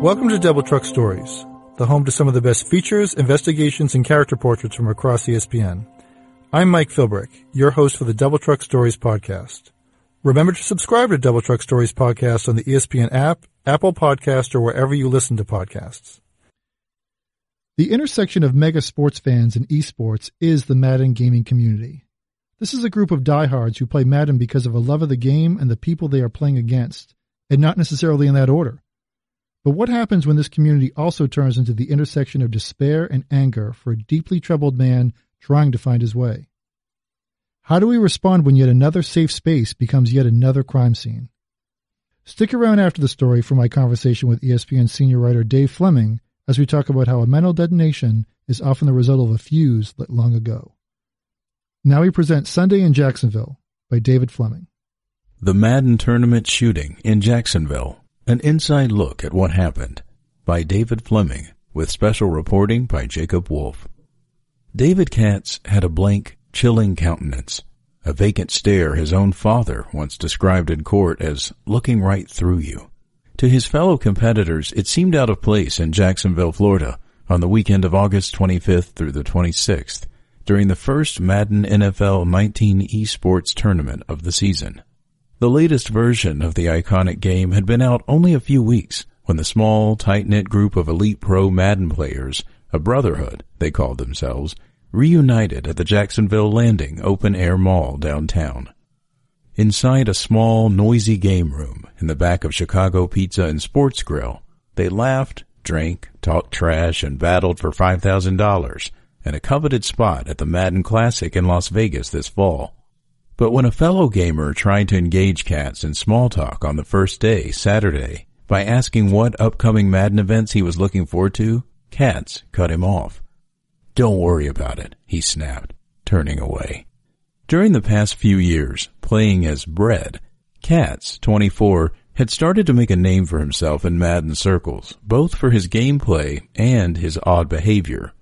Welcome to Double Truck Stories, the home to some of the best features, investigations, and character portraits from across ESPN. I'm Mike Philbrick, your host for the Double Truck Stories podcast. Remember to subscribe to Double Truck Stories podcast on the ESPN app, Apple Podcast, or wherever you listen to podcasts. The intersection of mega sports fans and esports is the Madden gaming community. This is a group of diehards who play Madden because of a love of the game and the people they are playing against, and not necessarily in that order. But what happens when this community also turns into the intersection of despair and anger for a deeply troubled man trying to find his way? How do we respond when yet another safe space becomes yet another crime scene? Stick around after the story for my conversation with ESPN senior writer Dave Fleming as we talk about how a mental detonation is often the result of a fuse lit long ago. Now we present Sunday in Jacksonville by David Fleming. The Madden Tournament Shooting in Jacksonville an inside look at what happened by David Fleming with special reporting by Jacob Wolf. David Katz had a blank, chilling countenance, a vacant stare his own father once described in court as looking right through you. To his fellow competitors, it seemed out of place in Jacksonville, Florida on the weekend of August 25th through the 26th during the first Madden NFL 19 esports tournament of the season. The latest version of the iconic game had been out only a few weeks when the small, tight-knit group of elite pro Madden players, a brotherhood, they called themselves, reunited at the Jacksonville Landing open air mall downtown. Inside a small, noisy game room in the back of Chicago Pizza and Sports Grill, they laughed, drank, talked trash, and battled for $5,000 and a coveted spot at the Madden Classic in Las Vegas this fall. But when a fellow gamer tried to engage Katz in small talk on the first day, Saturday, by asking what upcoming Madden events he was looking forward to, Katz cut him off. Don't worry about it, he snapped, turning away. During the past few years, playing as Bread, Katz, 24, had started to make a name for himself in Madden circles, both for his gameplay and his odd behavior.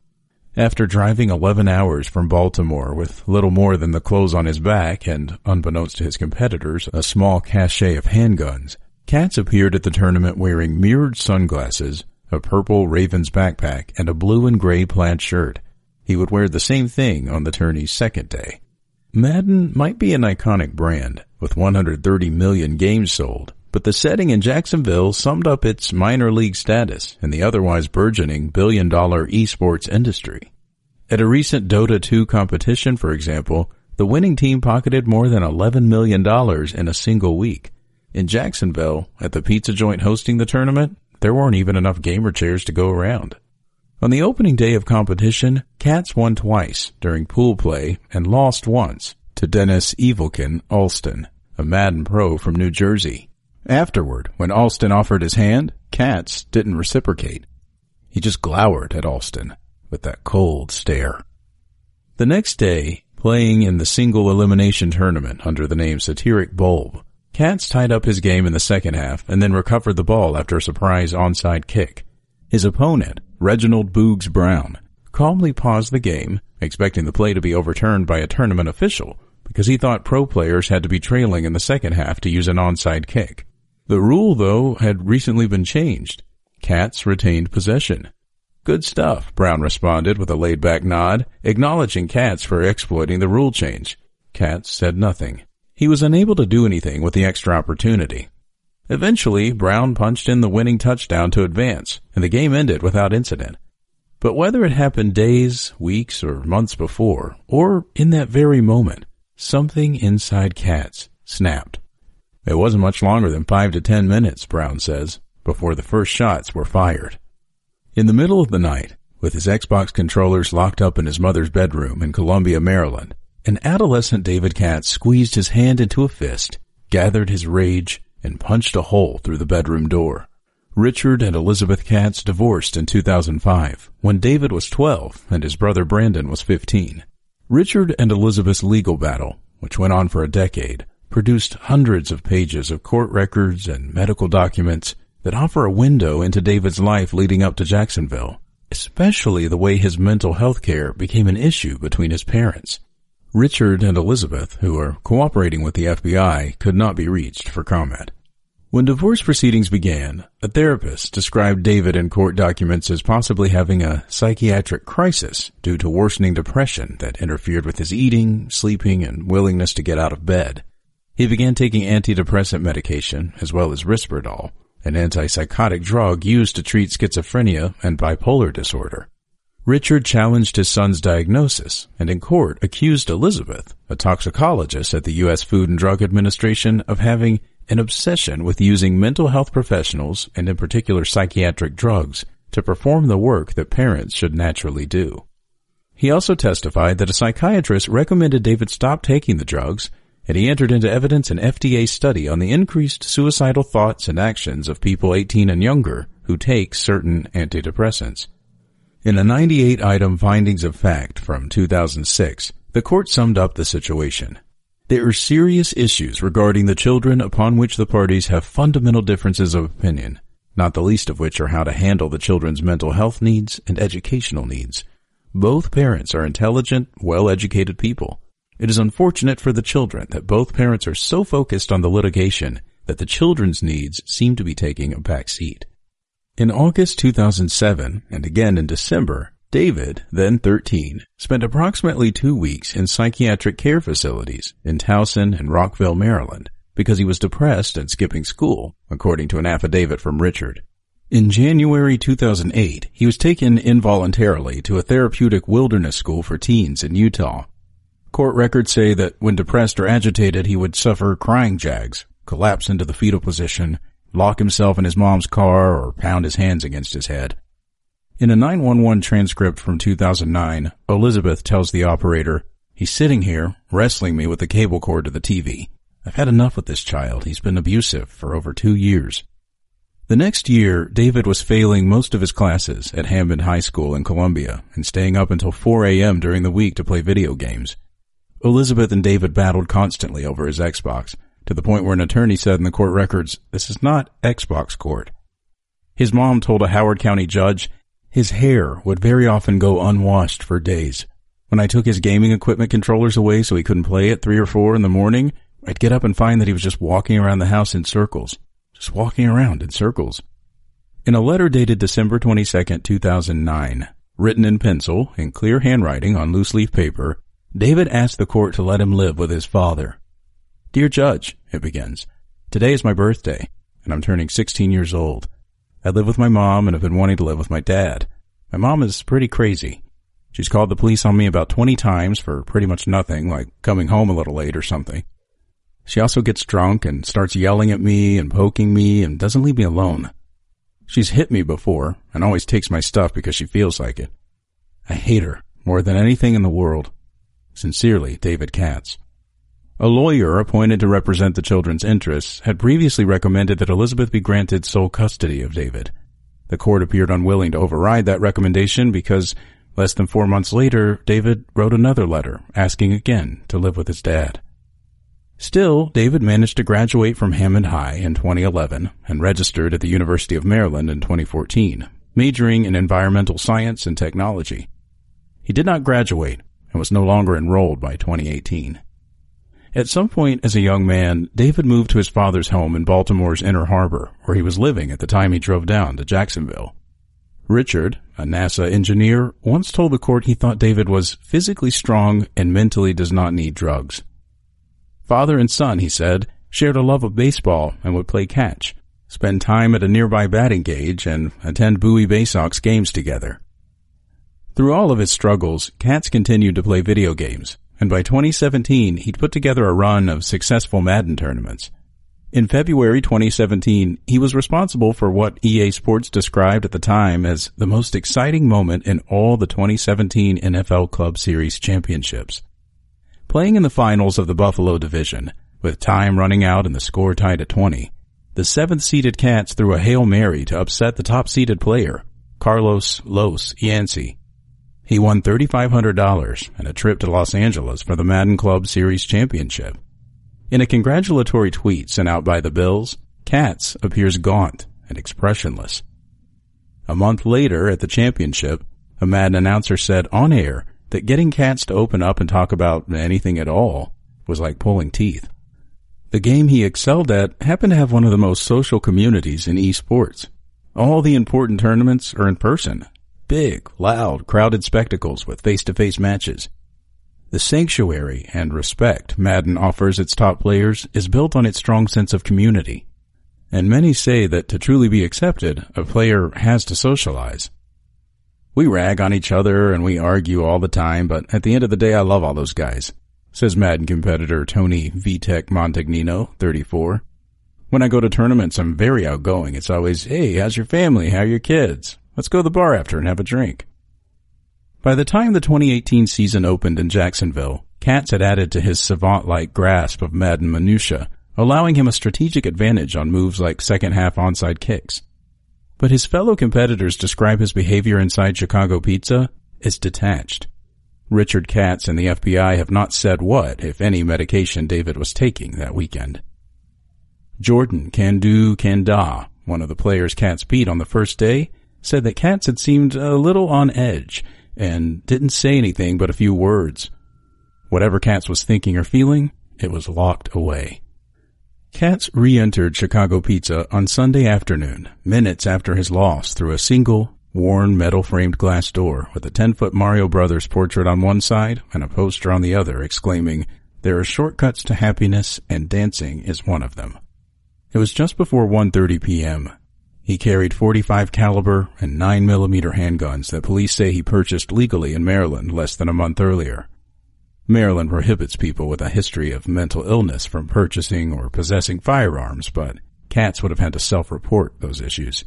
After driving 11 hours from Baltimore with little more than the clothes on his back and, unbeknownst to his competitors, a small cache of handguns, Katz appeared at the tournament wearing mirrored sunglasses, a purple Ravens backpack, and a blue and gray plaid shirt. He would wear the same thing on the tourney's second day. Madden might be an iconic brand, with 130 million games sold, but the setting in Jacksonville summed up its minor league status in the otherwise burgeoning billion dollar esports industry. At a recent Dota 2 competition, for example, the winning team pocketed more than $11 million in a single week. In Jacksonville, at the pizza joint hosting the tournament, there weren't even enough gamer chairs to go around. On the opening day of competition, Katz won twice during pool play and lost once to Dennis Evilkin Alston, a Madden pro from New Jersey. Afterward, when Alston offered his hand, Katz didn't reciprocate. He just glowered at Alston with that cold stare. The next day, playing in the single elimination tournament under the name Satiric Bulb, Katz tied up his game in the second half and then recovered the ball after a surprise onside kick. His opponent, Reginald Boogs Brown, calmly paused the game, expecting the play to be overturned by a tournament official because he thought pro players had to be trailing in the second half to use an onside kick. The rule, though, had recently been changed. Katz retained possession. Good stuff, Brown responded with a laid-back nod, acknowledging Katz for exploiting the rule change. Katz said nothing. He was unable to do anything with the extra opportunity. Eventually, Brown punched in the winning touchdown to advance, and the game ended without incident. But whether it happened days, weeks, or months before, or in that very moment, something inside Katz snapped. It wasn't much longer than five to ten minutes, Brown says, before the first shots were fired. In the middle of the night, with his Xbox controllers locked up in his mother's bedroom in Columbia, Maryland, an adolescent David Katz squeezed his hand into a fist, gathered his rage, and punched a hole through the bedroom door. Richard and Elizabeth Katz divorced in 2005 when David was 12 and his brother Brandon was 15. Richard and Elizabeth's legal battle, which went on for a decade, produced hundreds of pages of court records and medical documents that offer a window into David's life leading up to Jacksonville, especially the way his mental health care became an issue between his parents. Richard and Elizabeth, who are cooperating with the FBI, could not be reached for comment. When divorce proceedings began, a therapist described David in court documents as possibly having a psychiatric crisis due to worsening depression that interfered with his eating, sleeping, and willingness to get out of bed. He began taking antidepressant medication as well as Risperdal, an antipsychotic drug used to treat schizophrenia and bipolar disorder. Richard challenged his son's diagnosis and in court accused Elizabeth, a toxicologist at the U.S. Food and Drug Administration, of having an obsession with using mental health professionals and in particular psychiatric drugs to perform the work that parents should naturally do. He also testified that a psychiatrist recommended David stop taking the drugs and he entered into evidence an FDA study on the increased suicidal thoughts and actions of people 18 and younger who take certain antidepressants. In a 98 item findings of fact from 2006, the court summed up the situation. There are serious issues regarding the children upon which the parties have fundamental differences of opinion, not the least of which are how to handle the children's mental health needs and educational needs. Both parents are intelligent, well-educated people. It is unfortunate for the children that both parents are so focused on the litigation that the children's needs seem to be taking a back seat. In August 2007 and again in December, David, then 13, spent approximately two weeks in psychiatric care facilities in Towson and Rockville, Maryland, because he was depressed and skipping school, according to an affidavit from Richard. In January 2008, he was taken involuntarily to a therapeutic wilderness school for teens in Utah. Court records say that when depressed or agitated, he would suffer crying jags, collapse into the fetal position, lock himself in his mom's car, or pound his hands against his head. In a 911 transcript from 2009, Elizabeth tells the operator, He's sitting here, wrestling me with the cable cord to the TV. I've had enough with this child. He's been abusive for over two years. The next year, David was failing most of his classes at Hammond High School in Columbia and staying up until 4 a.m. during the week to play video games. Elizabeth and David battled constantly over his Xbox, to the point where an attorney said in the court records, this is not Xbox court. His mom told a Howard County judge his hair would very often go unwashed for days. When I took his gaming equipment controllers away so he couldn't play at three or four in the morning, I'd get up and find that he was just walking around the house in circles. Just walking around in circles. In a letter dated December 22, 2009, written in pencil in clear handwriting on loose leaf paper, David asked the court to let him live with his father. Dear Judge, it begins, today is my birthday, and I'm turning 16 years old. I live with my mom and have been wanting to live with my dad. My mom is pretty crazy. She's called the police on me about 20 times for pretty much nothing, like coming home a little late or something. She also gets drunk and starts yelling at me and poking me and doesn't leave me alone. She's hit me before and always takes my stuff because she feels like it. I hate her more than anything in the world. Sincerely, David Katz. A lawyer appointed to represent the children's interests had previously recommended that Elizabeth be granted sole custody of David. The court appeared unwilling to override that recommendation because less than four months later, David wrote another letter asking again to live with his dad. Still, David managed to graduate from Hammond High in 2011 and registered at the University of Maryland in 2014, majoring in environmental science and technology. He did not graduate and was no longer enrolled by 2018. At some point as a young man, David moved to his father's home in Baltimore's Inner Harbor, where he was living at the time he drove down to Jacksonville. Richard, a NASA engineer, once told the court he thought David was physically strong and mentally does not need drugs. Father and son, he said, shared a love of baseball and would play catch, spend time at a nearby batting cage, and attend Bowie Bay Sox games together. Through all of his struggles, Katz continued to play video games, and by 2017 he'd put together a run of successful Madden tournaments. In February 2017, he was responsible for what EA Sports described at the time as the most exciting moment in all the 2017 NFL Club Series championships. Playing in the finals of the Buffalo division, with time running out and the score tied at 20, the seventh seeded Katz threw a Hail Mary to upset the top seeded player, Carlos Los Yancey. He won $3,500 and a trip to Los Angeles for the Madden Club Series Championship. In a congratulatory tweet sent out by the Bills, Katz appears gaunt and expressionless. A month later at the championship, a Madden announcer said on air that getting Katz to open up and talk about anything at all was like pulling teeth. The game he excelled at happened to have one of the most social communities in esports. All the important tournaments are in person. Big, loud, crowded spectacles with face-to-face matches. The sanctuary and respect Madden offers its top players is built on its strong sense of community. And many say that to truly be accepted, a player has to socialize. We rag on each other and we argue all the time, but at the end of the day, I love all those guys, says Madden competitor Tony VTech Montagnino, 34. When I go to tournaments, I'm very outgoing. It's always, hey, how's your family? How are your kids? Let's go to the bar after and have a drink. By the time the 2018 season opened in Jacksonville, Katz had added to his savant-like grasp of Madden minutia, allowing him a strategic advantage on moves like second half onside kicks. But his fellow competitors describe his behavior inside Chicago Pizza as detached. Richard Katz and the FBI have not said what, if any, medication David was taking that weekend. Jordan Can-Do Can-Da, one of the players Katz beat on the first day, said that Katz had seemed a little on edge and didn't say anything but a few words. Whatever Katz was thinking or feeling, it was locked away. Katz re-entered Chicago Pizza on Sunday afternoon, minutes after his loss, through a single, worn metal-framed glass door with a 10-foot Mario Brothers portrait on one side and a poster on the other exclaiming, there are shortcuts to happiness and dancing is one of them. It was just before 1.30 p.m. He carried 45 caliber and 9 millimeter handguns that police say he purchased legally in Maryland less than a month earlier. Maryland prohibits people with a history of mental illness from purchasing or possessing firearms, but Katz would have had to self-report those issues.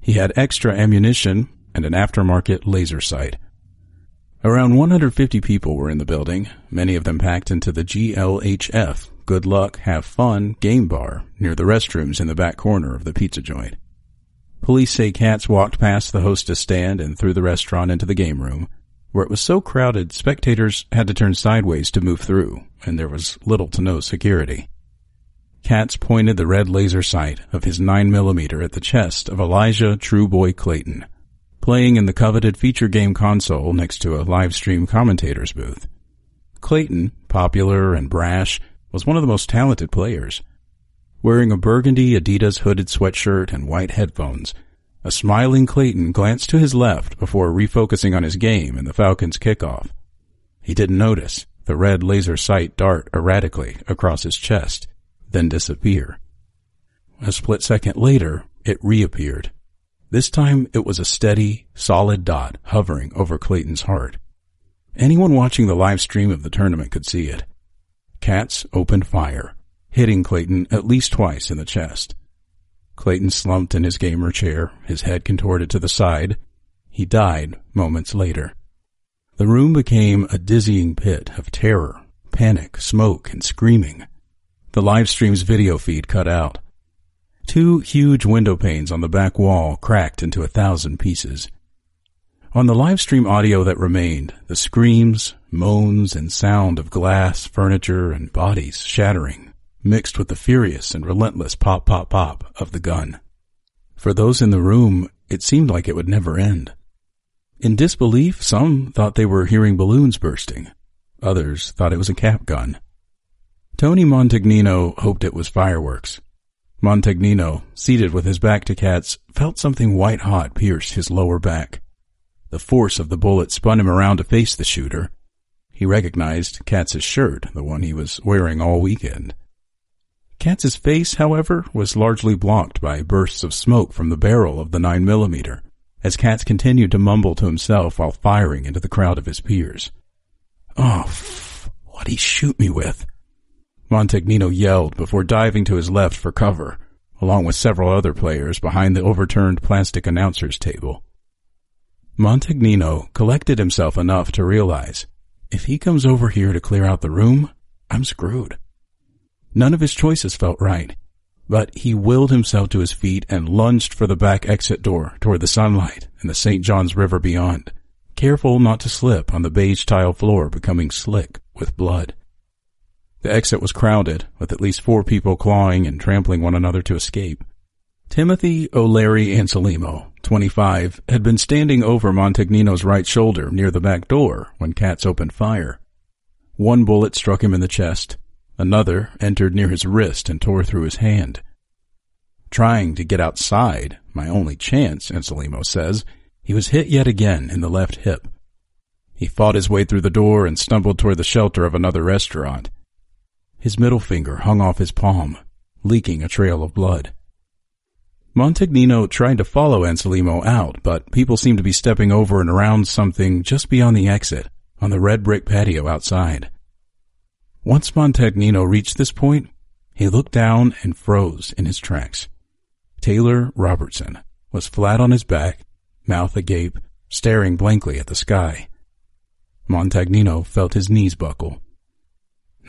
He had extra ammunition and an aftermarket laser sight. Around 150 people were in the building, many of them packed into the GLHF, Good Luck, Have Fun game bar near the restrooms in the back corner of the pizza joint. Police say Katz walked past the hostess stand and through the restaurant into the game room, where it was so crowded spectators had to turn sideways to move through, and there was little to no security. Katz pointed the red laser sight of his 9mm at the chest of Elijah Trueboy Clayton, playing in the coveted feature game console next to a live stream commentator's booth. Clayton, popular and brash, was one of the most talented players. Wearing a burgundy Adidas hooded sweatshirt and white headphones, a smiling Clayton glanced to his left before refocusing on his game and the Falcons' kickoff. He didn't notice the red laser sight dart erratically across his chest, then disappear. A split second later, it reappeared. This time it was a steady, solid dot hovering over Clayton's heart. Anyone watching the live stream of the tournament could see it. Katz opened fire, hitting Clayton at least twice in the chest. Clayton slumped in his gamer chair, his head contorted to the side. He died moments later. The room became a dizzying pit of terror, panic, smoke, and screaming. The live stream's video feed cut out. Two huge window panes on the back wall cracked into a thousand pieces. On the live stream audio that remained, the screams, moans, and sound of glass, furniture, and bodies shattering mixed with the furious and relentless pop pop pop of the gun. For those in the room, it seemed like it would never end. In disbelief, some thought they were hearing balloons bursting. Others thought it was a cap gun. Tony Montagnino hoped it was fireworks. Montagnino, seated with his back to Katz, felt something white hot pierce his lower back. The force of the bullet spun him around to face the shooter. He recognized Katz's shirt, the one he was wearing all weekend. Katz's face, however, was largely blocked by bursts of smoke from the barrel of the 9mm, as Katz continued to mumble to himself while firing into the crowd of his peers. Oh, f- what'd he shoot me with? Montagnino yelled before diving to his left for cover, along with several other players behind the overturned plastic announcer's table. Montagnino collected himself enough to realize, if he comes over here to clear out the room, I'm screwed. None of his choices felt right, but he willed himself to his feet and lunged for the back exit door toward the sunlight and the St. John's River beyond, careful not to slip on the beige tile floor becoming slick with blood. The exit was crowded, with at least four people clawing and trampling one another to escape. Timothy O'Leary Anselmo, 25, had been standing over Montagnino's right shoulder near the back door when Katz opened fire. One bullet struck him in the chest, Another entered near his wrist and tore through his hand. Trying to get outside, my only chance, Anselmo says, he was hit yet again in the left hip. He fought his way through the door and stumbled toward the shelter of another restaurant. His middle finger hung off his palm, leaking a trail of blood. Montagnino tried to follow Anselmo out, but people seemed to be stepping over and around something just beyond the exit on the red brick patio outside. Once Montagnino reached this point, he looked down and froze in his tracks. Taylor Robertson was flat on his back, mouth agape, staring blankly at the sky. Montagnino felt his knees buckle.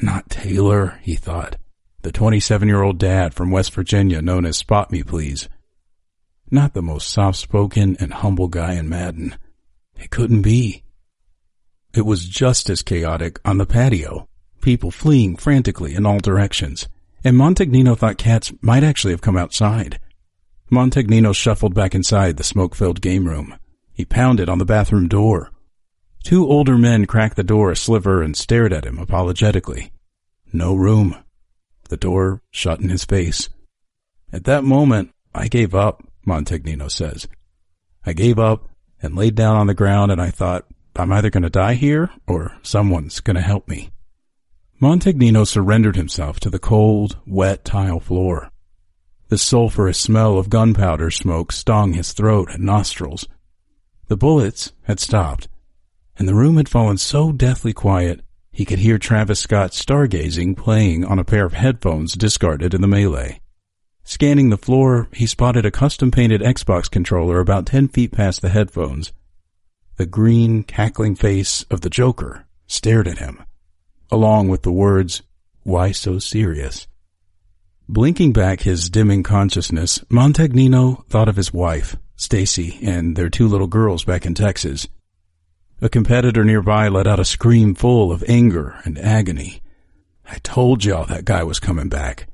Not Taylor, he thought. The 27-year-old dad from West Virginia known as Spot Me Please. Not the most soft-spoken and humble guy in Madden. It couldn't be. It was just as chaotic on the patio, people fleeing frantically in all directions, and Montagnino thought Katz might actually have come outside. Montagnino shuffled back inside the smoke-filled game room. He pounded on the bathroom door. Two older men cracked the door a sliver and stared at him apologetically. No room. The door shut in his face. At that moment, I gave up, Montagnino says. I gave up and laid down on the ground and I thought, I'm either going to die here or someone's going to help me. Montagnino surrendered himself to the cold, wet tile floor. The sulphurous smell of gunpowder smoke stung his throat and nostrils. The bullets had stopped, and the room had fallen so deathly quiet he could hear Travis Scott stargazing playing on a pair of headphones discarded in the melee. Scanning the floor, he spotted a custom-painted Xbox controller about ten feet past the headphones. The green, cackling face of the Joker stared at him, along with the words, Why so serious? Blinking back his dimming consciousness, Montagnino thought of his wife, Stacy, and their two little girls back in Texas. A competitor nearby let out a scream full of anger and agony. I told y'all that guy was coming back.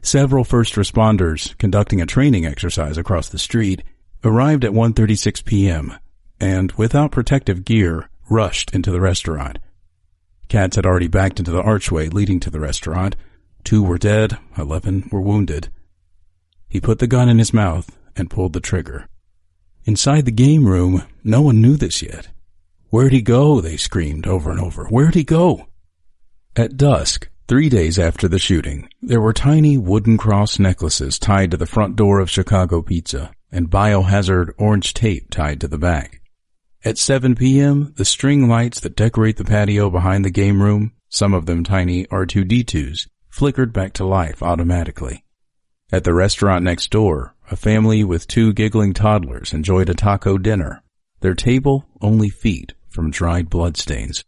Several first responders conducting a training exercise across the street arrived at 1.36 p.m. and, without protective gear, rushed into the restaurant. Katz had already backed into the archway leading to the restaurant, Two were dead, eleven were wounded. He put the gun in his mouth and pulled the trigger. Inside the game room, no one knew this yet. Where'd he go? They screamed over and over. Where'd he go? At dusk, three days after the shooting, there were tiny wooden cross necklaces tied to the front door of Chicago Pizza and biohazard orange tape tied to the back. At 7 p.m., the string lights that decorate the patio behind the game room, some of them tiny R2D2s, flickered back to life automatically. At the restaurant next door, a family with two giggling toddlers enjoyed a taco dinner, their table only feet from dried bloodstains.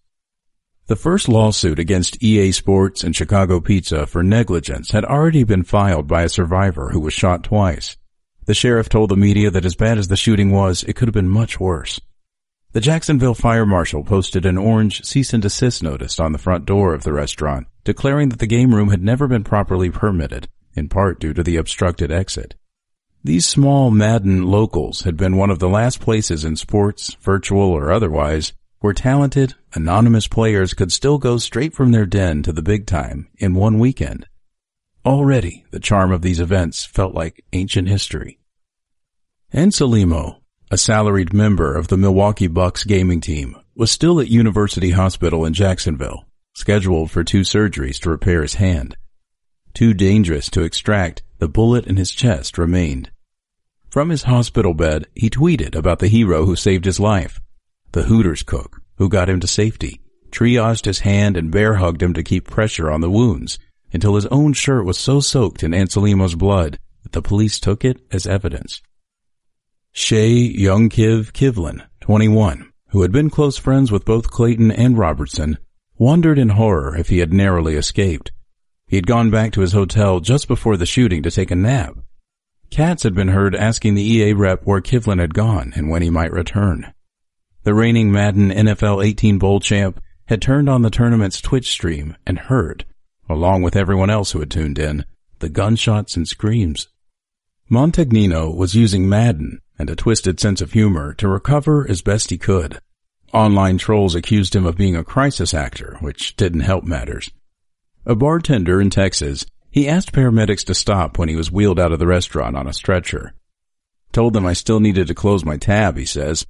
The first lawsuit against EA Sports and Chicago Pizza for negligence had already been filed by a survivor who was shot twice. The sheriff told the media that as bad as the shooting was, it could have been much worse. The Jacksonville fire marshal posted an orange cease and desist notice on the front door of the restaurant declaring that the game room had never been properly permitted, in part due to the obstructed exit. These small Madden locals had been one of the last places in sports, virtual or otherwise, where talented, anonymous players could still go straight from their den to the big time in one weekend. Already, the charm of these events felt like ancient history. Anselmo, a salaried member of the Milwaukee Bucks gaming team, was still at University Hospital in Jacksonville scheduled for two surgeries to repair his hand. Too dangerous to extract, the bullet in his chest remained. From his hospital bed, he tweeted about the hero who saved his life. The Hooters cook, who got him to safety, triaged his hand and bear hugged him to keep pressure on the wounds until his own shirt was so soaked in Anselmo's blood that the police took it as evidence. Shay Youngkiv Kivlin, 21, who had been close friends with both Clayton and Robertson, wondered in horror if he had narrowly escaped. He had gone back to his hotel just before the shooting to take a nap. Katz had been heard asking the EA rep where Kivlin had gone and when he might return. The reigning Madden NFL 18 Bowl champ had turned on the tournament's Twitch stream and heard, along with everyone else who had tuned in, the gunshots and screams. Montagnino was using Madden and a twisted sense of humor to recover as best he could. Online trolls accused him of being a crisis actor, which didn't help matters. A bartender in Texas, he asked paramedics to stop when he was wheeled out of the restaurant on a stretcher. Told them I still needed to close my tab, he says.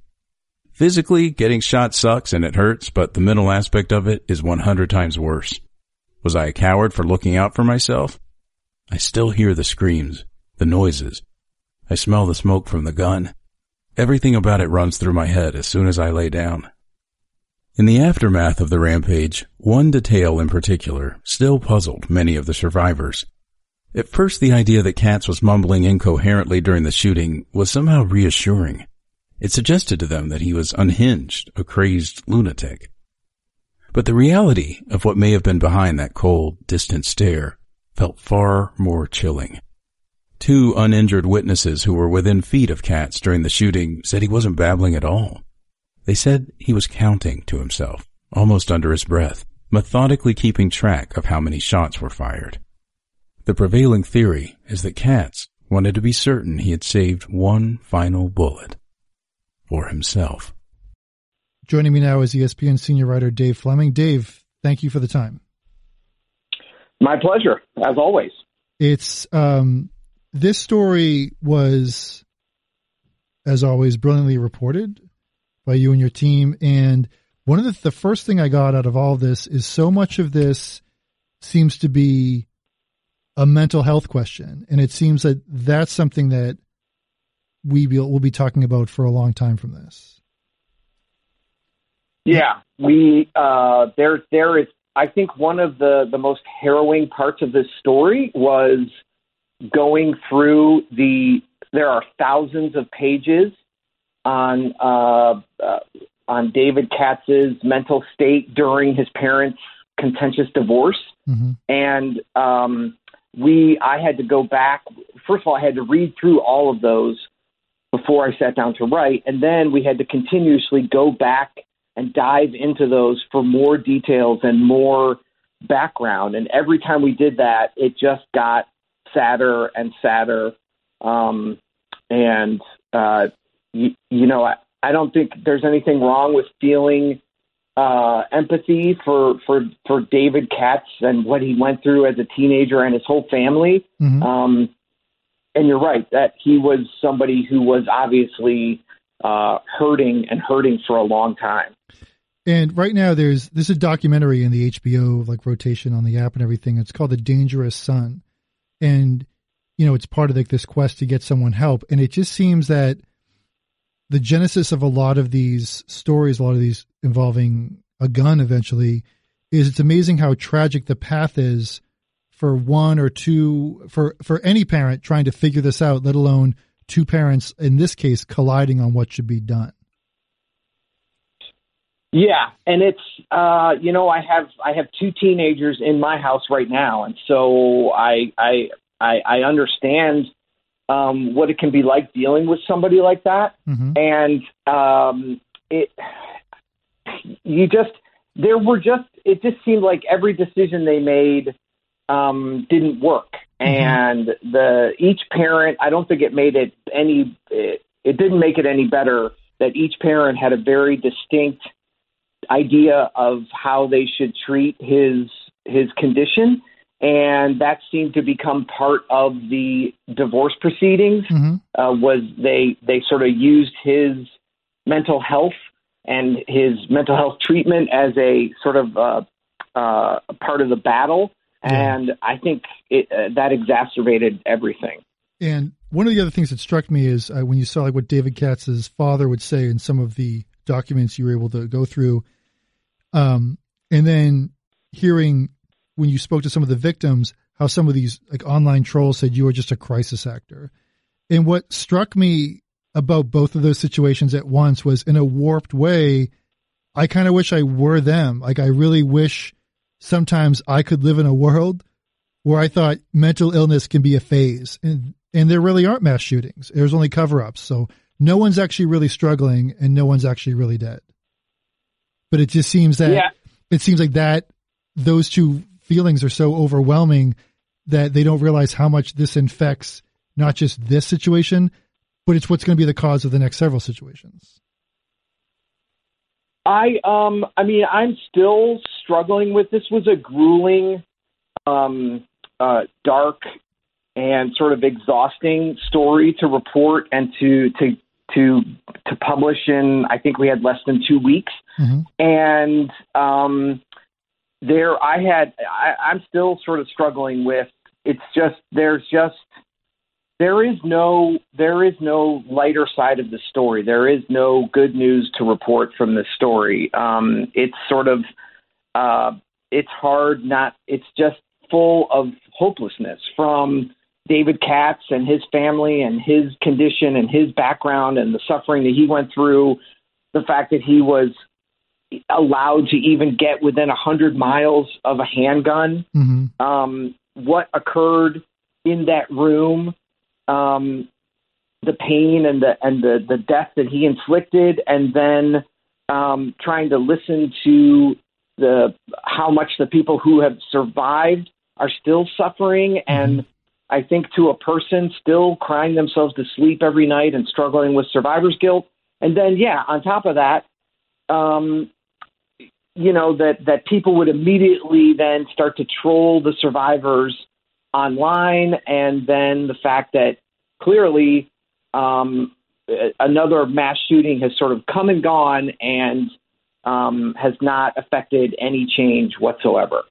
Physically, getting shot sucks and it hurts, but the mental aspect of it is 100 times worse. Was I a coward for looking out for myself? I still hear the screams, the noises. I smell the smoke from the gun. Everything about it runs through my head as soon as I lay down. In the aftermath of the rampage, one detail in particular still puzzled many of the survivors. At first, the idea that Katz was mumbling incoherently during the shooting was somehow reassuring. It suggested to them that he was unhinged, a crazed lunatic. But the reality of what may have been behind that cold, distant stare felt far more chilling. Two uninjured witnesses who were within feet of Katz during the shooting said he wasn't babbling at all. They said he was counting to himself, almost under his breath, methodically keeping track of how many shots were fired. The prevailing theory is that Katz wanted to be certain he had saved one final bullet for himself. Joining me now is ESPN senior writer Dave Fleming. Dave, thank you for the time. My pleasure, as always. It's um, this story was, as always, brilliantly reported by you and your team. And one of the, the first thing I got out of all this is so much of this seems to be a mental health question, and it seems that that's something that we will, will be talking about for a long time from this. Yeah, we uh, there there is. I think one of the the most harrowing parts of this story was going through the. There are thousands of pages on uh, uh, on David Katz's mental state during his parents' contentious divorce, mm-hmm. and um, we I had to go back. First of all, I had to read through all of those before I sat down to write, and then we had to continuously go back and dive into those for more details and more background. And every time we did that, it just got sadder and sadder. Um, and uh, you, you know, I, I don't think there's anything wrong with feeling uh, empathy for for for David Katz and what he went through as a teenager and his whole family. Mm-hmm. Um, and you're right that he was somebody who was obviously uh, hurting and hurting for a long time. And right now, there's this is a documentary in the HBO like rotation on the app and everything. It's called The Dangerous Son, and you know it's part of like this quest to get someone help. And it just seems that the genesis of a lot of these stories, a lot of these involving a gun, eventually, is it's amazing how tragic the path is for one or two for for any parent trying to figure this out, let alone two parents in this case colliding on what should be done. Yeah, and it's uh, you know I have I have two teenagers in my house right now, and so I I I, I understand um, what it can be like dealing with somebody like that, mm-hmm. and um, it you just there were just it just seemed like every decision they made um, didn't work, mm-hmm. and the each parent. I don't think it made it any. It, it didn't make it any better that each parent had a very distinct idea of how they should treat his his condition and that seemed to become part of the divorce proceedings mm-hmm. uh, was they they sort of used his mental health and his mental health treatment as a sort of uh, uh, part of the battle and I think it, uh, that exacerbated everything. And one of the other things that struck me is uh, when you saw like what David Katz's father would say in some of the documents you were able to go through, um, and then hearing when you spoke to some of the victims how some of these like online trolls said you were just a crisis actor. And what struck me about both of those situations at once was in a warped way, I kind of wish I were them. Like I really wish sometimes I could live in a world where I thought mental illness can be a phase and and there really aren't mass shootings. There's only cover-ups. So no one's actually really struggling and no one's actually really dead. But it just seems that yeah. it seems like that those two feelings are so overwhelming that they don't realize how much this infects not just this situation, but it's what's going to be the cause of the next several situations. I um I mean I'm still struggling with this was a grueling um, uh, dark and sort of exhausting story to report and to to to to publish in. I think we had less than two weeks, Mhm. and um, there I had. I, I'm still sort of struggling with. It's just there's just there is no there is no lighter side of the story. There is no good news to report from this story. Um, it's sort of uh, it's hard not. It's just full of hopelessness from David Katz and his family and his condition and his background and the suffering that he went through. The fact that he was allowed to even get within a hundred miles of a handgun hmm um, what occurred in that room, um, the pain and the and the the death that he inflicted, and then um, trying to listen to the how much the people who have survived are still suffering, and I think to a person still crying themselves to sleep every night and struggling with survivor's guilt, and then yeah, on top of that. Um, you know that that people would immediately then start to troll the survivors online, and then the fact that clearly um, another mass shooting has sort of come and gone and um, has not affected any change whatsoever.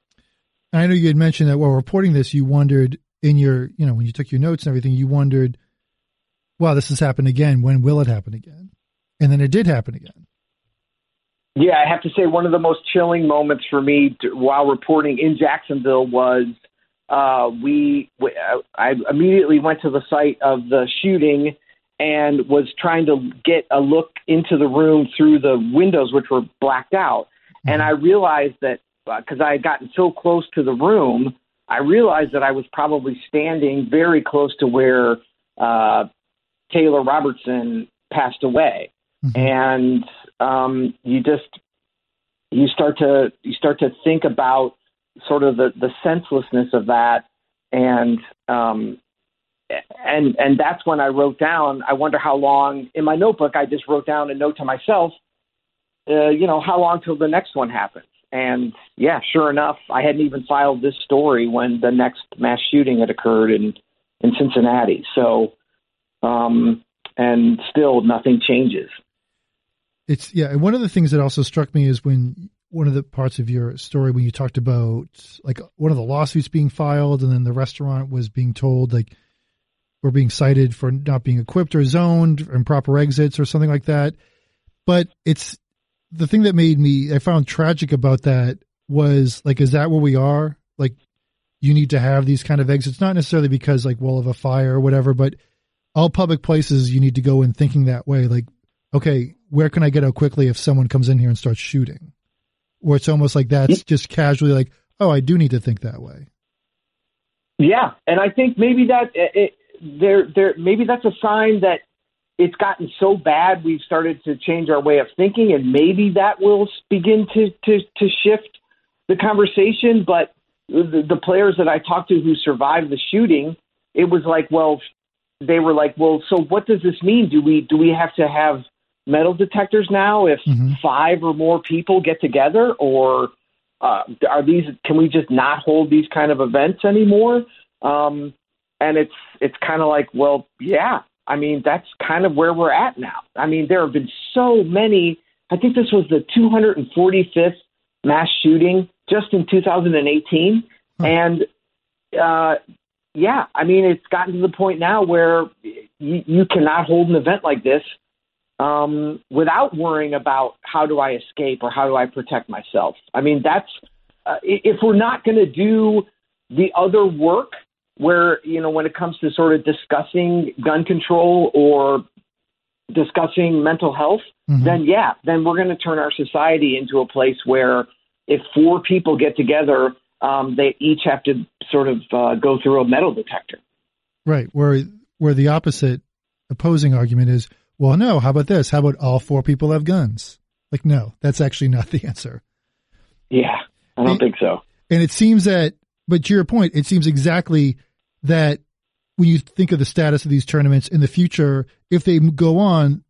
I know you had mentioned that while reporting this, you wondered in your, you know, when you took your notes and everything, you wondered, wow, this has happened again. When will it happen again? And then it did happen again. Yeah, I have to say one of the most chilling moments for me to, while reporting in Jacksonville was uh, we. we uh, I immediately went to the site of the shooting and was trying to get a look into the room through the windows, which were blacked out. And I realized that because I had gotten so close to the room, I realized that I was probably standing very close to where uh, Taylor Robertson passed away. And um, you just you start to you start to think about sort of the, the senselessness of that. And um, and and that's when I wrote down I wonder how long in my notebook I just wrote down a note to myself uh, you know how long till the next one happens and yeah sure enough I hadn't even filed this story when the next mass shooting had occurred in in Cincinnati so um, and still nothing changes It's yeah. And one of the things that also struck me is when one of the parts of your story when you talked about like one of the lawsuits being filed, and then the restaurant was being told like we're being cited for not being equipped or zoned improper exits or something like that. But it's the thing that made me I found tragic about that was like, is that where we are? Like, you need to have these kind of exits, not necessarily because like well of a fire or whatever, but all public places you need to go in thinking that way. Like, okay, where can I get out quickly if someone comes in here and starts shooting? Where it's almost like that's just casually like, oh, I do need to think that way. Yeah, and I think maybe that it, it, there, there, maybe that's a sign that it's gotten so bad we've started to change our way of thinking, and maybe that will begin to to, to shift the conversation. But the, the players that I talked to who survived the shooting, it was like, well, they were like, well, so what does this mean? Do we do we have to have metal detectors now if Mhm. five or more people get together, or uh, are these? Can we just not hold these kind of events anymore? Um, and it's it's kind of like, well, yeah. I mean, that's kind of where we're at now. I mean, there have been so many. I think this was the 245th mass shooting just in 2018, and uh, yeah, I mean, it's gotten to the point now where you, you cannot hold an event like this um, without worrying about how do I escape or how do I protect myself. I mean, that's uh, if we're not going to do the other work where you know when it comes to sort of discussing gun control or discussing mental health Mhm. then yeah then we're going to turn our society into a place where if four people get together um, they each have to sort of uh, go through a metal detector Right. Where where the opposite opposing argument is, well, no, how about this? How about all four people have guns? Like, no, that's actually not the answer. yeah i don't The- think so And it seems that, but to your point, it seems exactly that when you think of the status of these tournaments in the future, if they go on,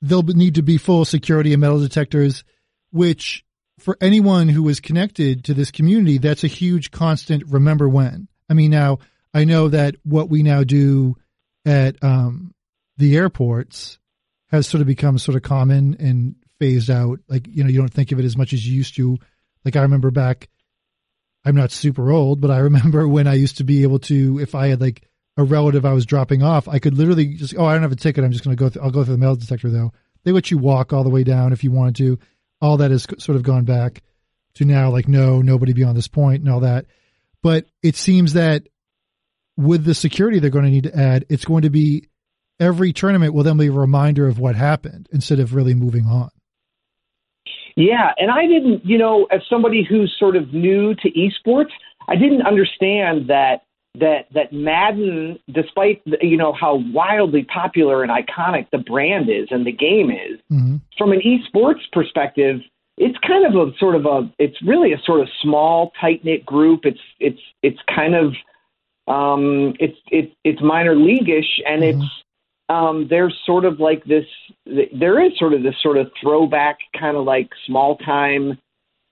they'll need to be full security and metal detectors, which for anyone who is connected to this community, that's a huge constant remember when. I mean, now I know that what we now do at um, the airports has sort of become sort of common and phased out. Like, you know, you don't think of it as much as you used to. Like, I remember back, I'm not super old, but I remember when I used to be able to, if I had like a relative I was dropping off, I could literally just, oh, I don't have a ticket. I'm just going to go, I'll go through the metal detector though. They let you walk all the way down if you wanted to. All that has sort of gone back to now, like, no, nobody beyond this point and all that. But it seems that with the security they're going to need to add, it's going to be every tournament will then be a reminder of what happened instead of really moving on. Yeah, and I didn't, you know, as somebody who's sort of new to esports, I didn't understand that that that Madden, despite you know how wildly popular and iconic the brand is and the game is, mm-hmm. from an esports perspective, it's kind of a sort of a it's really a sort of small tight knit group. It's it's it's kind of um, it's it's it's minor leagueish and mm-hmm. it's um, there's sort of like this there is sort of this sort of throwback kind of like small time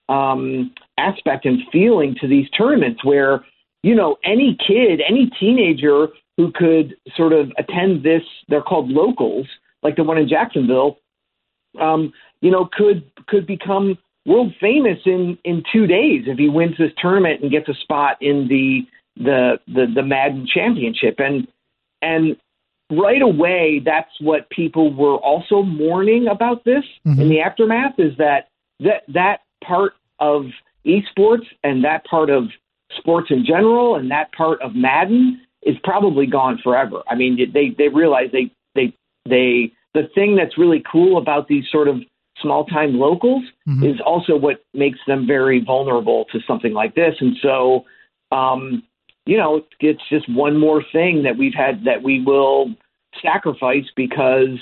um, aspect and feeling to these tournaments where you know any kid any teenager who could sort of attend this they're called locals like the one in Jacksonville um, you know could could become world famous in in two days if he wins this tournament and gets a spot in the the the, the Madden championship. And and right away, that's what people were also mourning about this mm-hmm. in the aftermath is that that that part of esports and that part of sports in general and that part of Madden is probably gone forever. I mean, they they realize they they they the thing that's really cool about these sort of small time locals mm-hmm. is also what makes them very vulnerable to something like this. And so, um, you know, it's just one more thing that we've had that we will sacrifice because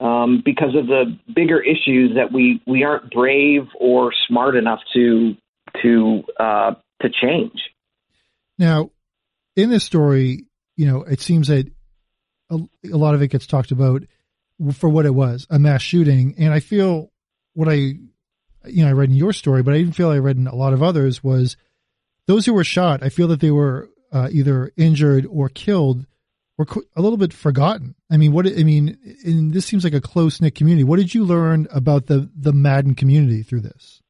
um, because of the bigger issues that we we aren't brave or smart enough to to uh, to change. Now, in this story, you know, it seems that a, a lot of it gets talked about for what it was a mass shooting, and I feel what I you know I read in your story, but I even feel I read in a lot of others was those who were shot. I feel that they were uh, either injured or killed were a little bit forgotten. I mean, what I mean, in, this seems like a close knit community. What did you learn about the the Madden community through this?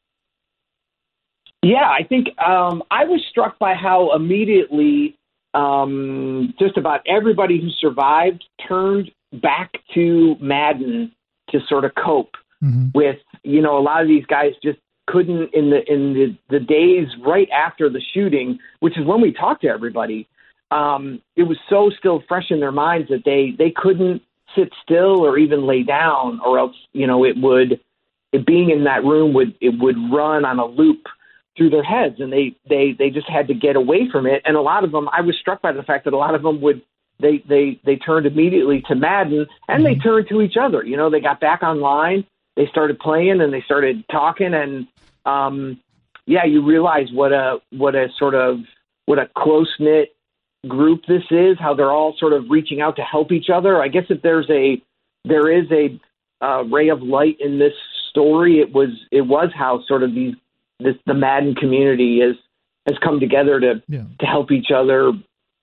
Yeah, I think um, I was struck by how immediately um, just about everybody who survived turned back to Madden to sort of cope mm-hmm. with. You know, a lot of these guys just couldn't in the in the, the days right after the shooting, which is when we talked to everybody um, it was so still fresh in their minds that they they couldn't sit still or even lay down, or else you know it would it being in that room would it would run on a loop through their heads, and they they they just had to get away from it. And a lot of them, I was struck by the fact that a lot of them would they they they turned immediately to Madden and they mm-hmm. turned to each other. You know, they got back online, they started playing, and they started talking, and um, yeah, you realize what a what a sort of what a close knit group this is, how they're all sort of reaching out to help each other. I guess if there's a there is a uh, ray of light in this story, it was it was how sort of these this the Madden community is has come together to yeah. to help each other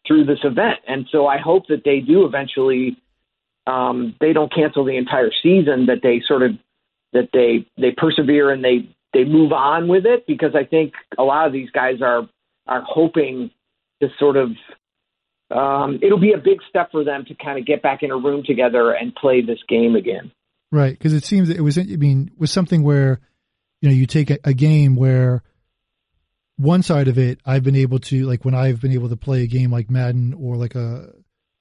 through this event. And so I hope that they do eventually um, they don't cancel the entire season, that they sort of that they they persevere and they they move on with it because I think a lot of these guys are are hoping to sort of um, it'll be a big step for them to kind of get back in a room together and play this game again. Right, because it seems that it was. I mean, was something where you know you take a, a game where one side of it I've been able to like when I've been able to play a game like Madden or like a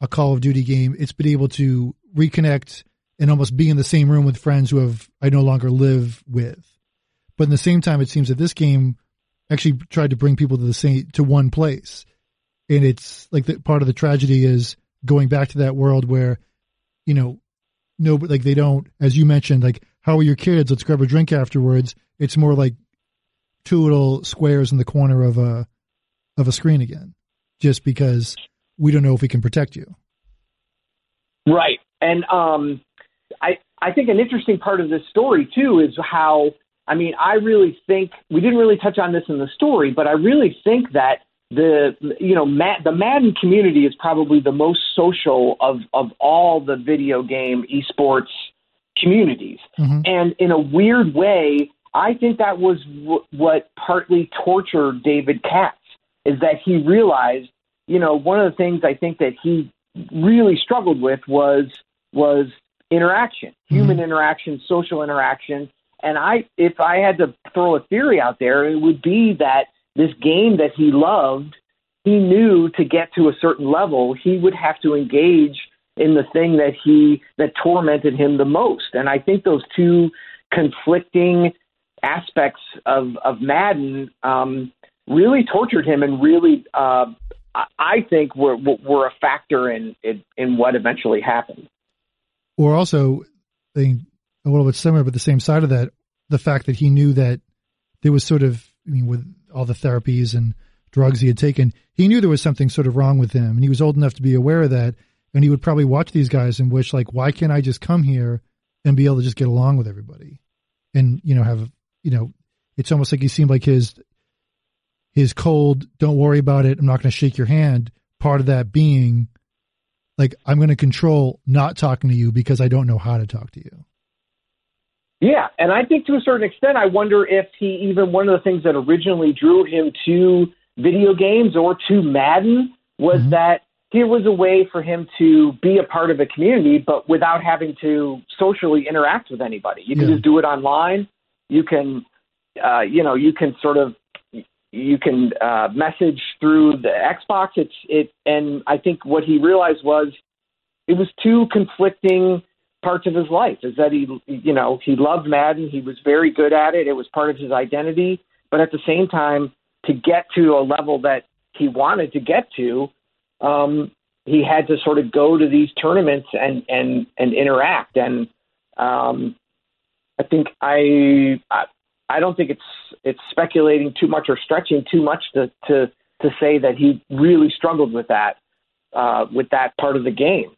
a Call of Duty game, it's been able to reconnect and almost be in the same room with friends who have I no longer live with. But in the same time, it seems that this game actually tried to bring people to the same to one place. And it's like the part of the tragedy is going back to that world where you know no like they don't as you mentioned like how are your kids? Let's grab a drink afterwards. It's more like two little squares in the corner of a of a screen again just because we don't know if we can protect you. Right. And um i i think an interesting part of this story too is how I mean, I really think we didn't really touch on this in the story, but I really think that the you know Mad, the Madden community is probably the most social of of all the video game esports communities, mm-hmm. and in a weird way, I think that was w- what partly tortured David Katz is that he realized, you know, one of the things I think that he really struggled with was was interaction, mm-hmm. human interaction, social interaction. And I, if I had to throw a theory out there, it would be that this game that he loved, he knew to get to a certain level, he would have to engage in the thing that he that tormented him the most. And I think those two conflicting aspects of of Madden um, really tortured him and really, uh, I think, were were a factor in, in in what eventually happened. Or also, a little bit similar, but the same side of that, the fact that he knew that there was sort of, I mean, with all the therapies and drugs he had taken, he knew there was something sort of wrong with him, and he was old enough to be aware of that. And he would probably watch these guys and wish, like, why can't I just come here and be able to just get along with everybody, and you know, have you know, it's almost like he seemed like his his cold, don't worry about it, I'm not going to shake your hand. Part of that being like I'm going to control not talking to you because I don't know how to talk to you. Yeah, and I think to a certain extent, I wonder if he even one of the things that originally drew him to video games or to Madden was mm-hmm. that here was a way for him to be a part of a community, but without having to socially interact with anybody. You can yeah. just do it online. You can, uh, you know, you can sort of you can uh, message through the Xbox. It's it, and I think what he realized was it was two conflicting parts of his life. Is that he, you know, he loved Madden. He was very good at it. It was part of his identity. But at the same time, to get to a level that he wanted to get to, um, he had to sort of go to these tournaments and and and interact. And um, I think I, I I don't think it's it's speculating too much or stretching too much to to to say that he really struggled with that uh, with that part of the game.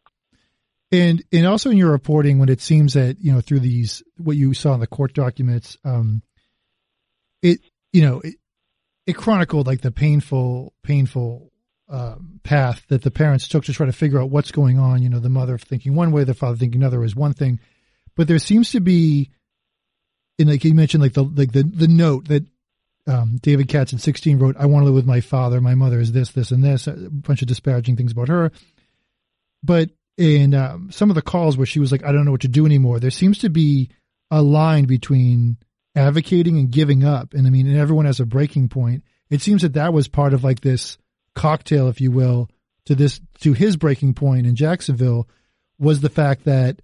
And and also in your reporting, when it seems that you know through these what you saw in the court documents, um, it you know it, it chronicled like the painful painful um, path that the parents took to try to figure out what's going on. You know, the mother thinking one way, the father thinking another is one thing, but there seems to be and like you mentioned, like the like the the note that um, David Katz in 16 wrote, I want to live with my father. My mother is this, this, and this, a bunch of disparaging things about her. But in um, some of the calls where she was like, I don't know what to do anymore, there seems to be a line between advocating and giving up. And I mean, and everyone has a breaking point. It seems that that was part of like this cocktail, if you will, to this, to his breaking point in Jacksonville was the fact that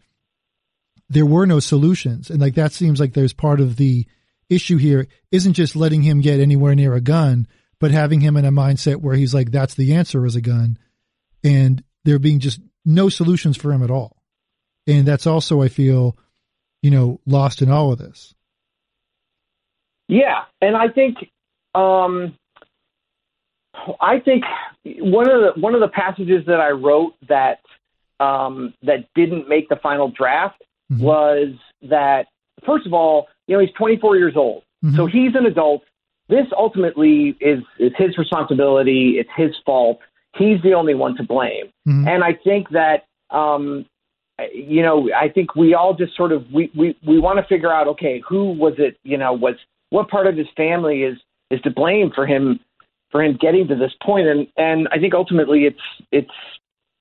there were no solutions. And like that seems like there's part of the issue here isn't just letting him get anywhere near a gun, but having him in a mindset where he's like, that's the answer is a gun. And there being just no solutions for him at all. And that's also, I feel, you know, lost in all of this. Yeah. And I think, um, I think one of the one of the passages that I wrote that um, that didn't make the final draft mm-hmm. was that first of all, you know, he's 24 years old, mm-hmm. so he's an adult. This ultimately is is his responsibility. It's his fault. He's the only one to blame. Mm-hmm. And I think that um, you know, I think we all just sort of we we we want to figure out okay, who was it? You know, was what part of his family is is to blame for him for him getting to this point? And and I think ultimately it's it's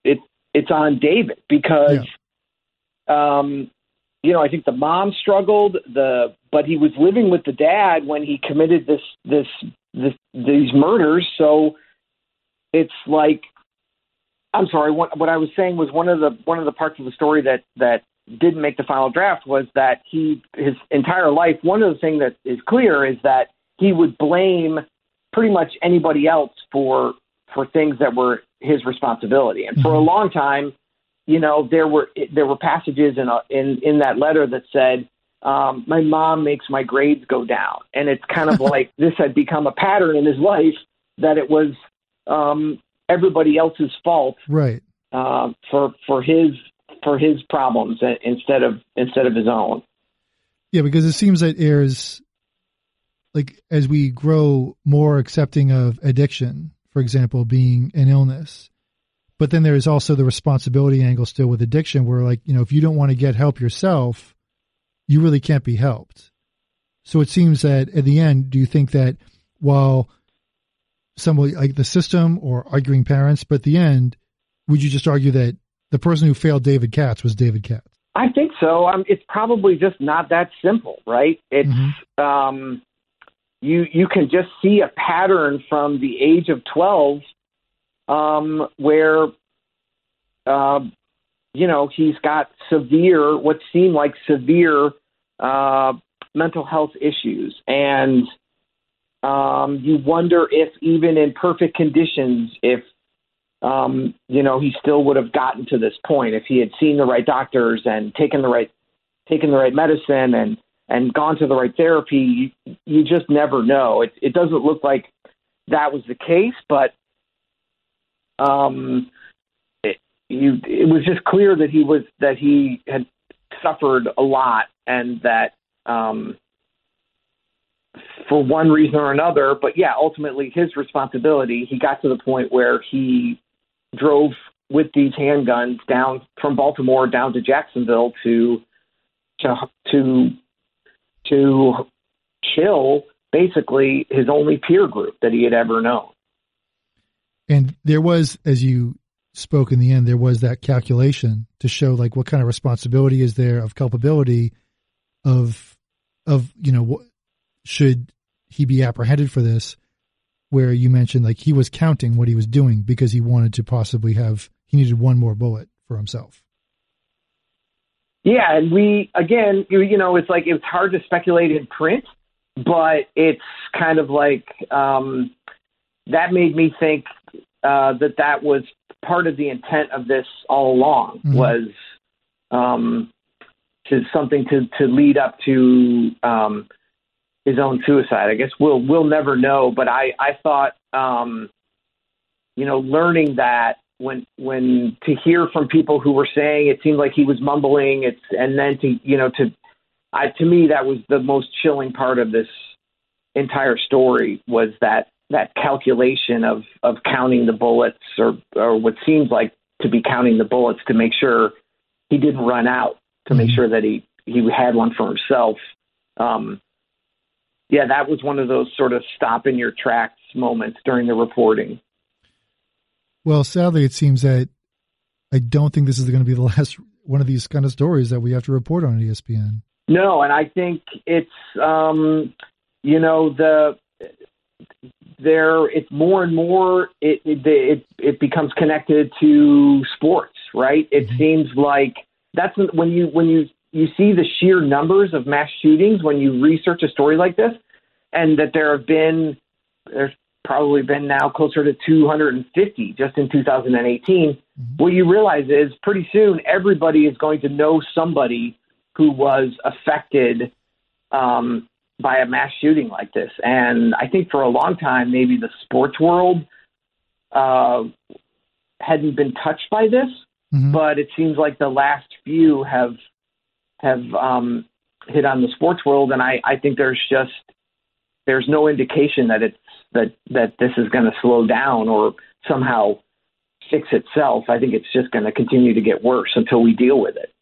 it's it's on David because yeah. um, you know, I think the mom struggled. The but he was living with the dad when he committed this this, this these murders. So it's like, I'm sorry. What what I was saying was one of the one of the parts of the story that that didn't make the final draft was that he his entire life. One of the things that is clear is that he would blame pretty much anybody else for for things that were his responsibility. And for a mm-hmm. long time, you know, there were there were passages in a, in in that letter that said, um, "My mom makes my grades go down," and it's kind of like this had become a pattern in his life that it was um, everybody else's fault, right? Uh, for for his for his problems instead of instead of his own. Yeah, because it seems that there's like as we grow more accepting of addiction, for example, being an illness, but then there's also the responsibility angle still with addiction where like, you know, if you don't want to get help yourself, you really can't be helped. So it seems that at the end, do you think that while somebody like the system or arguing parents, but at the end, would you just argue that the person who failed David Katz was David Katz? I think so. Um, it's probably just not that simple, right? It's Mhm. um, you you can just see a pattern from the age of twelve, um, where, uh, you know, he's got severe, what seem like severe uh, mental health issues, and um, you wonder if even in perfect conditions, if um, you know, he still would have gotten to this point if he had seen the right doctors and taken the right taken the right medicine and and gone to the right therapy. You, you just never know. It, it doesn't look like that was the case, but um, it, you, it was just clear that he was that he had suffered a lot and that um, for one reason or another. But yeah, ultimately his responsibility. He got to the point where he drove with these handguns down from Baltimore down to Jacksonville to to to to kill basically his only peer group that he had ever known. And there was, as you spoke in the end, there was that calculation to show like what kind of responsibility is there of culpability of, of, you know, what should he be apprehended for this? Where you mentioned like he was counting what he was doing because he wanted to possibly have, he needed one more bullet for himself. Yeah, and we again, you, you know, it's like it's hard to speculate in print, but it's kind of like um, that made me think uh, that that was part of the intent of this all along Mhm. was um, to something to to lead up to um, his own suicide. I guess we'll we'll never know, but I I thought um, you know learning that when when to hear from people who were saying it seemed like he was mumbling it's and then to you know to I to me that was the most chilling part of this entire story was that that calculation of of counting the bullets or or what seems like to be counting the bullets to make sure he didn't run out to make Mhm. sure that he he had one for himself um yeah that was one of those sort of stop in your tracks moments during the reporting Well, sadly, it seems that I don't think this is going to be the last one of these kind of stories that we have to report on at ESPN. No, and I think it's um, you know the there it's more and more it it it, it becomes connected to sports, right? It Mhm. seems like that's when you when you you see the sheer numbers of mass shootings when you research a story like this, and that there have been there's probably been now closer to 250 just in 2018. Mhm. What you realize is pretty soon everybody is going to know somebody who was affected um, by a mass shooting like this. And I think for a long time, maybe the sports world uh, hadn't been touched by this, Mhm. but it seems like the last few have have um, hit on the sports world, and I, I think there's just there's no indication that it's that that this is going to slow down or somehow fix itself. I think it's just going to continue to get worse until we deal with it.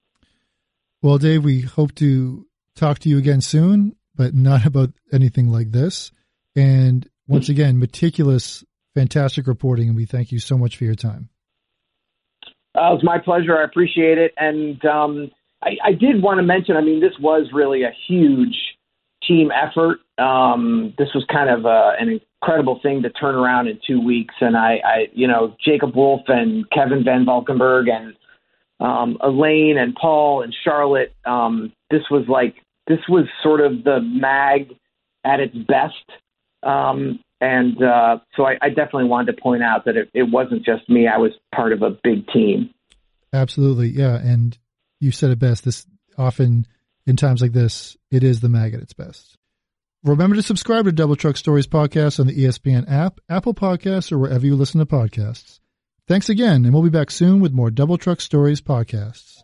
Well, Dave, we hope to talk to you again soon, but not about anything like this. And once again, meticulous, fantastic reporting, and we thank you so much for your time. Uh, it was my pleasure. I appreciate it. And um, I, I did want to mention, I mean, this was really a huge team effort. Um, this was kind of a, an incredible thing to turn around in two weeks. And I, I you know, Jacob Wolf and Kevin Van Valkenburg and um, Elaine and Paul and Charlotte. Um, this was like, this was sort of the mag at its best. Um, and uh, so I, I definitely wanted to point out that it, it wasn't just me. I was part of a big team. Absolutely. Yeah. And you said it best. This often in times like this, it is the mag at its best. Remember to subscribe to Double Truck Stories podcast on the ESPN app, Apple Podcasts, or wherever you listen to podcasts. Thanks again, and we'll be back soon with more Double Truck Stories podcasts.